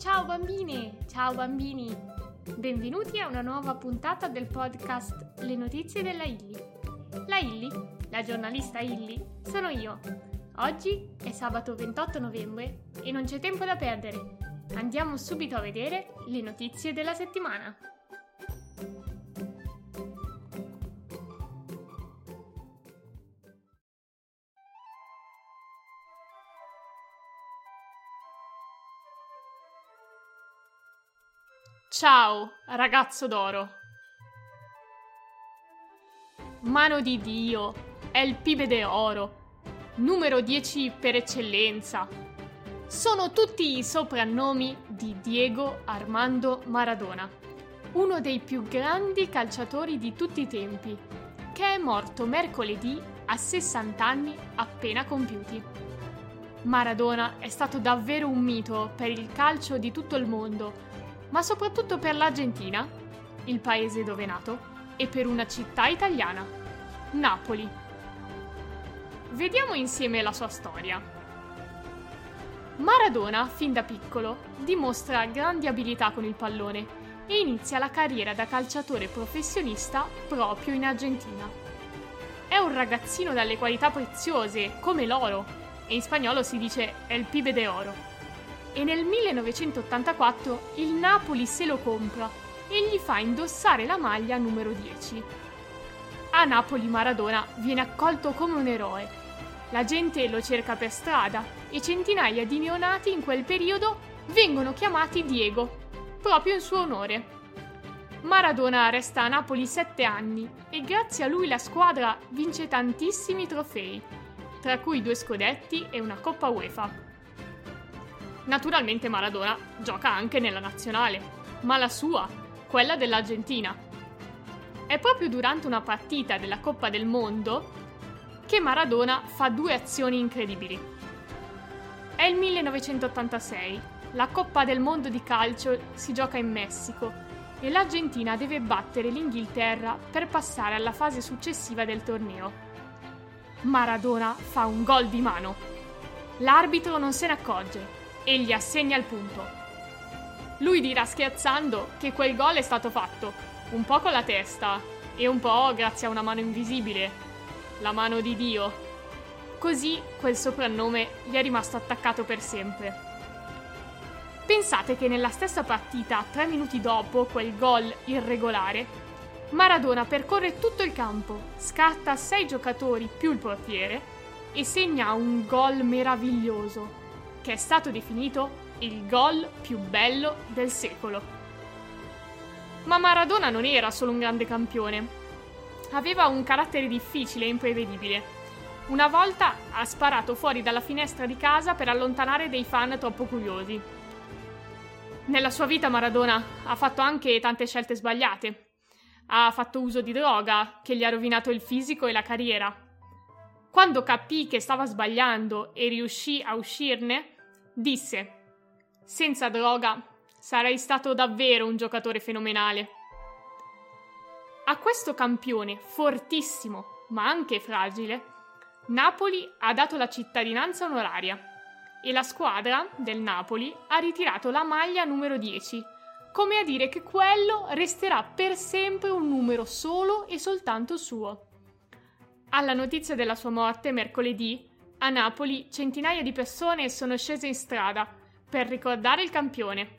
Ciao bambine, ciao bambini. Benvenuti a una nuova puntata del podcast Le notizie della Illy. La Illy, la giornalista Illy, sono io. Oggi è sabato 28 novembre e non c'è tempo da perdere. Andiamo subito a vedere le notizie della settimana. Ciao, ragazzo d'oro. Mano di Dio, è il pibe de oro, numero 10 per eccellenza. Sono tutti i soprannomi di Diego Armando Maradona, uno dei più grandi calciatori di tutti i tempi, che è morto mercoledì a 60 anni appena compiuti. Maradona è stato davvero un mito per il calcio di tutto il mondo ma soprattutto per l'Argentina, il paese dove è nato, e per una città italiana, Napoli. Vediamo insieme la sua storia. Maradona, fin da piccolo, dimostra grandi abilità con il pallone e inizia la carriera da calciatore professionista proprio in Argentina. È un ragazzino dalle qualità preziose, come l'oro, e in spagnolo si dice el pibe de oro e nel 1984 il Napoli se lo compra e gli fa indossare la maglia numero 10. A Napoli Maradona viene accolto come un eroe. La gente lo cerca per strada e centinaia di neonati in quel periodo vengono chiamati Diego, proprio in suo onore. Maradona resta a Napoli sette anni e grazie a lui la squadra vince tantissimi trofei, tra cui due scudetti e una Coppa UEFA. Naturalmente Maradona gioca anche nella nazionale, ma la sua, quella dell'Argentina. È proprio durante una partita della Coppa del Mondo che Maradona fa due azioni incredibili. È il 1986, la Coppa del Mondo di calcio si gioca in Messico e l'Argentina deve battere l'Inghilterra per passare alla fase successiva del torneo. Maradona fa un gol di mano. L'arbitro non se ne accorge e gli assegna il punto. Lui dirà scherzando che quel gol è stato fatto, un po' con la testa e un po' grazie a una mano invisibile, la mano di Dio. Così quel soprannome gli è rimasto attaccato per sempre. Pensate che nella stessa partita, tre minuti dopo quel gol irregolare, Maradona percorre tutto il campo, scatta sei giocatori più il portiere e segna un gol meraviglioso che è stato definito il gol più bello del secolo. Ma Maradona non era solo un grande campione. Aveva un carattere difficile e imprevedibile. Una volta ha sparato fuori dalla finestra di casa per allontanare dei fan troppo curiosi. Nella sua vita Maradona ha fatto anche tante scelte sbagliate. Ha fatto uso di droga, che gli ha rovinato il fisico e la carriera. Quando capì che stava sbagliando e riuscì a uscirne, disse: Senza droga sarei stato davvero un giocatore fenomenale. A questo campione fortissimo, ma anche fragile, Napoli ha dato la cittadinanza onoraria e la squadra del Napoli ha ritirato la maglia numero 10, come a dire che quello resterà per sempre un numero solo e soltanto suo. Alla notizia della sua morte mercoledì, a Napoli centinaia di persone sono scese in strada per ricordare il campione.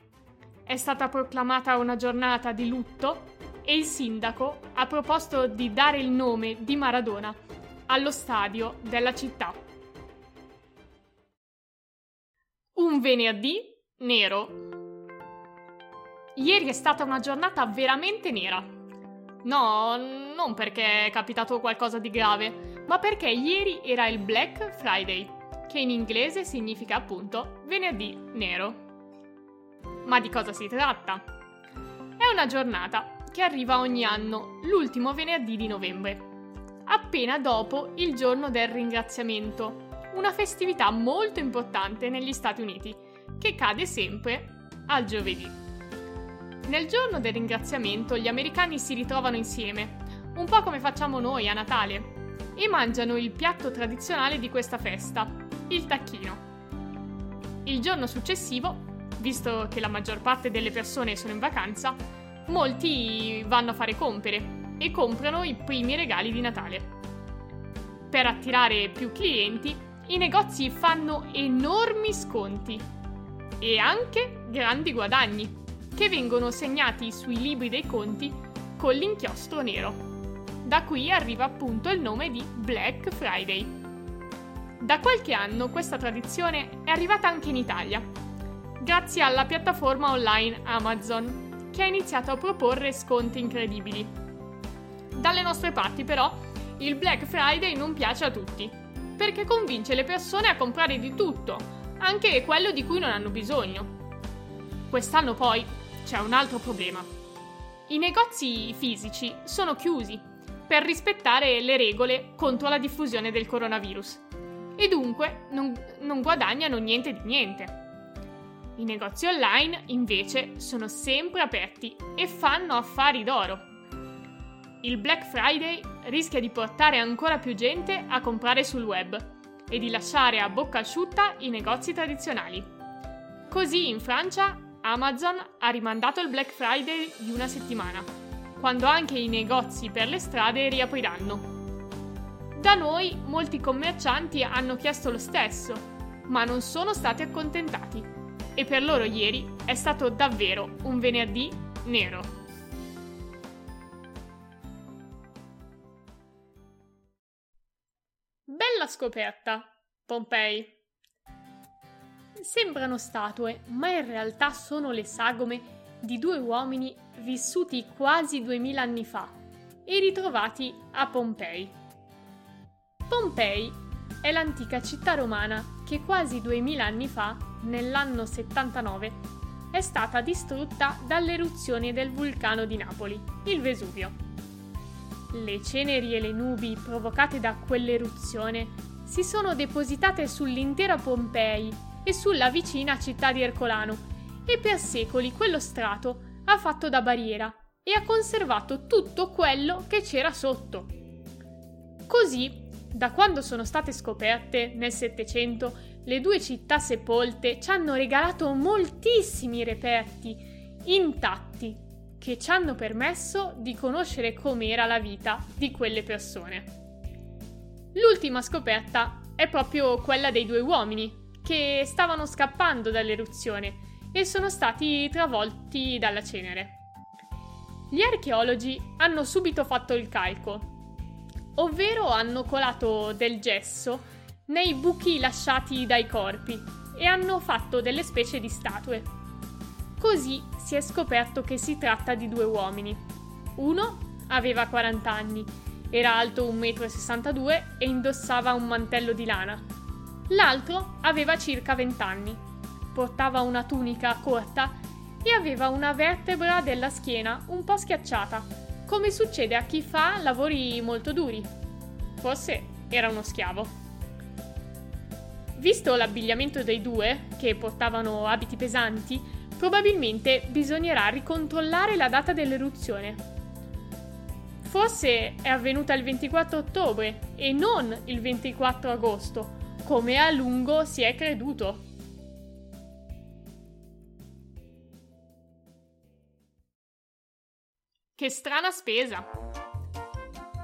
È stata proclamata una giornata di lutto e il sindaco ha proposto di dare il nome di Maradona allo stadio della città. Un venerdì nero. Ieri è stata una giornata veramente nera. No, non perché è capitato qualcosa di grave, ma perché ieri era il Black Friday, che in inglese significa appunto venerdì nero. Ma di cosa si tratta? È una giornata che arriva ogni anno, l'ultimo venerdì di novembre, appena dopo il giorno del ringraziamento, una festività molto importante negli Stati Uniti, che cade sempre al giovedì. Nel giorno del ringraziamento gli americani si ritrovano insieme, un po' come facciamo noi a Natale, e mangiano il piatto tradizionale di questa festa, il tacchino. Il giorno successivo visto che la maggior parte delle persone sono in vacanza, molti vanno a fare compere e comprano i primi regali di Natale. Per attirare più clienti, i negozi fanno enormi sconti e anche grandi guadagni, che vengono segnati sui libri dei conti con l'inchiostro nero. Da qui arriva appunto il nome di Black Friday. Da qualche anno questa tradizione è arrivata anche in Italia, grazie alla piattaforma online Amazon, che ha iniziato a proporre sconti incredibili. Dalle nostre parti però il Black Friday non piace a tutti, perché convince le persone a comprare di tutto, anche quello di cui non hanno bisogno. Quest'anno poi c'è un altro problema. I negozi fisici sono chiusi per rispettare le regole contro la diffusione del coronavirus e dunque non, non guadagnano niente di niente. I negozi online invece sono sempre aperti e fanno affari d'oro. Il Black Friday rischia di portare ancora più gente a comprare sul web e di lasciare a bocca asciutta i negozi tradizionali. Così in Francia Amazon ha rimandato il Black Friday di una settimana, quando anche i negozi per le strade riapriranno. Da noi molti commercianti hanno chiesto lo stesso, ma non sono stati accontentati e per loro ieri è stato davvero un venerdì nero. Bella scoperta, Pompei. Sembrano statue, ma in realtà sono le sagome di due uomini vissuti quasi duemila anni fa e ritrovati a Pompei. Pompei è l'antica città romana che quasi duemila anni fa, nell'anno 79, è stata distrutta dall'eruzione del vulcano di Napoli, il Vesuvio. Le ceneri e le nubi provocate da quell'eruzione si sono depositate sull'intera Pompei e sulla vicina città di Ercolano e per secoli quello strato ha fatto da barriera e ha conservato tutto quello che c'era sotto. Così, da quando sono state scoperte nel Settecento, le due città sepolte ci hanno regalato moltissimi reperti intatti che ci hanno permesso di conoscere com'era la vita di quelle persone. L'ultima scoperta è proprio quella dei due uomini che stavano scappando dall'eruzione e sono stati travolti dalla cenere. Gli archeologi hanno subito fatto il calco, ovvero hanno colato del gesso nei buchi lasciati dai corpi e hanno fatto delle specie di statue. Così si è scoperto che si tratta di due uomini. Uno aveva 40 anni, era alto 1,62 m e indossava un mantello di lana, L'altro aveva circa 20 anni. Portava una tunica corta e aveva una vertebra della schiena un po' schiacciata, come succede a chi fa lavori molto duri. Forse era uno schiavo. Visto l'abbigliamento dei due, che portavano abiti pesanti, probabilmente bisognerà ricontrollare la data dell'eruzione. Forse è avvenuta il 24 ottobre e non il 24 agosto, come a lungo si è creduto. Che strana spesa!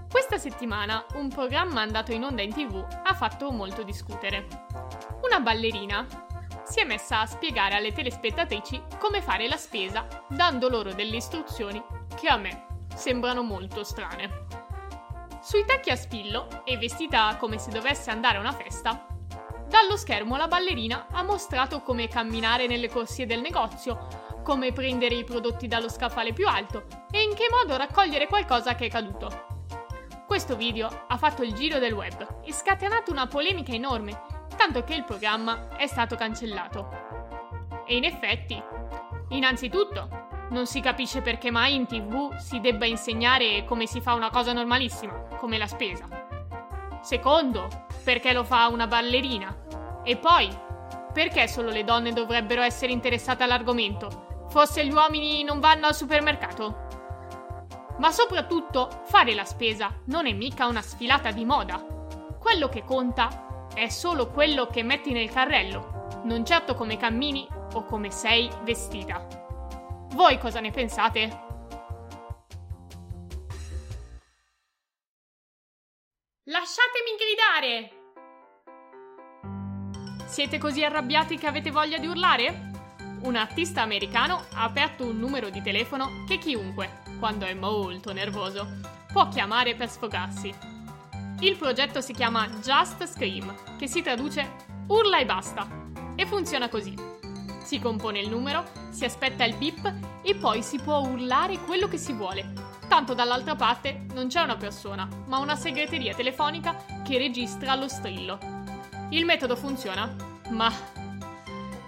Questa settimana un programma andato in onda in tv ha fatto molto discutere. Una ballerina si è messa a spiegare alle telespettatrici come fare la spesa, dando loro delle istruzioni che a me sembrano molto strane. Sui tacchi a spillo e vestita come se dovesse andare a una festa, dallo schermo la ballerina ha mostrato come camminare nelle corsie del negozio, come prendere i prodotti dallo scaffale più alto e in che modo raccogliere qualcosa che è caduto. Questo video ha fatto il giro del web e scatenato una polemica enorme, tanto che il programma è stato cancellato. E in effetti, innanzitutto, non si capisce perché mai in tv si debba insegnare come si fa una cosa normalissima, come la spesa. Secondo, perché lo fa una ballerina. E poi, perché solo le donne dovrebbero essere interessate all'argomento? Forse gli uomini non vanno al supermercato? Ma soprattutto, fare la spesa non è mica una sfilata di moda. Quello che conta è solo quello che metti nel carrello non certo come cammini o come sei vestita. Voi cosa ne pensate? Lasciatemi gridare! Siete così arrabbiati che avete voglia di urlare? Un artista americano ha aperto un numero di telefono che chiunque, quando è molto nervoso, può chiamare per sfogarsi. Il progetto si chiama Just Scream, che si traduce Urla e basta, e funziona così. Si compone il numero, si aspetta il bip e poi si può urlare quello che si vuole. Tanto dall'altra parte non c'è una persona, ma una segreteria telefonica che registra lo strillo. Il metodo funziona, ma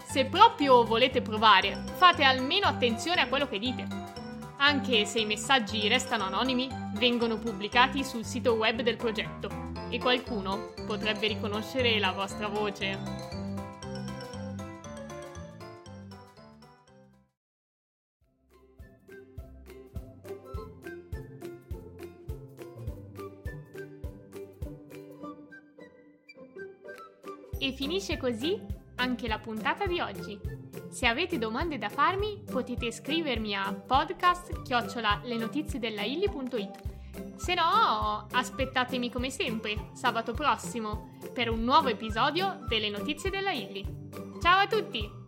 se proprio volete provare, fate almeno attenzione a quello che dite. Anche se i messaggi restano anonimi, vengono pubblicati sul sito web del progetto e qualcuno potrebbe riconoscere la vostra voce. E finisce così anche la puntata di oggi. Se avete domande da farmi potete scrivermi a podcast illy.it Se no, aspettatemi come sempre, sabato prossimo, per un nuovo episodio delle notizie della Illy. Ciao a tutti!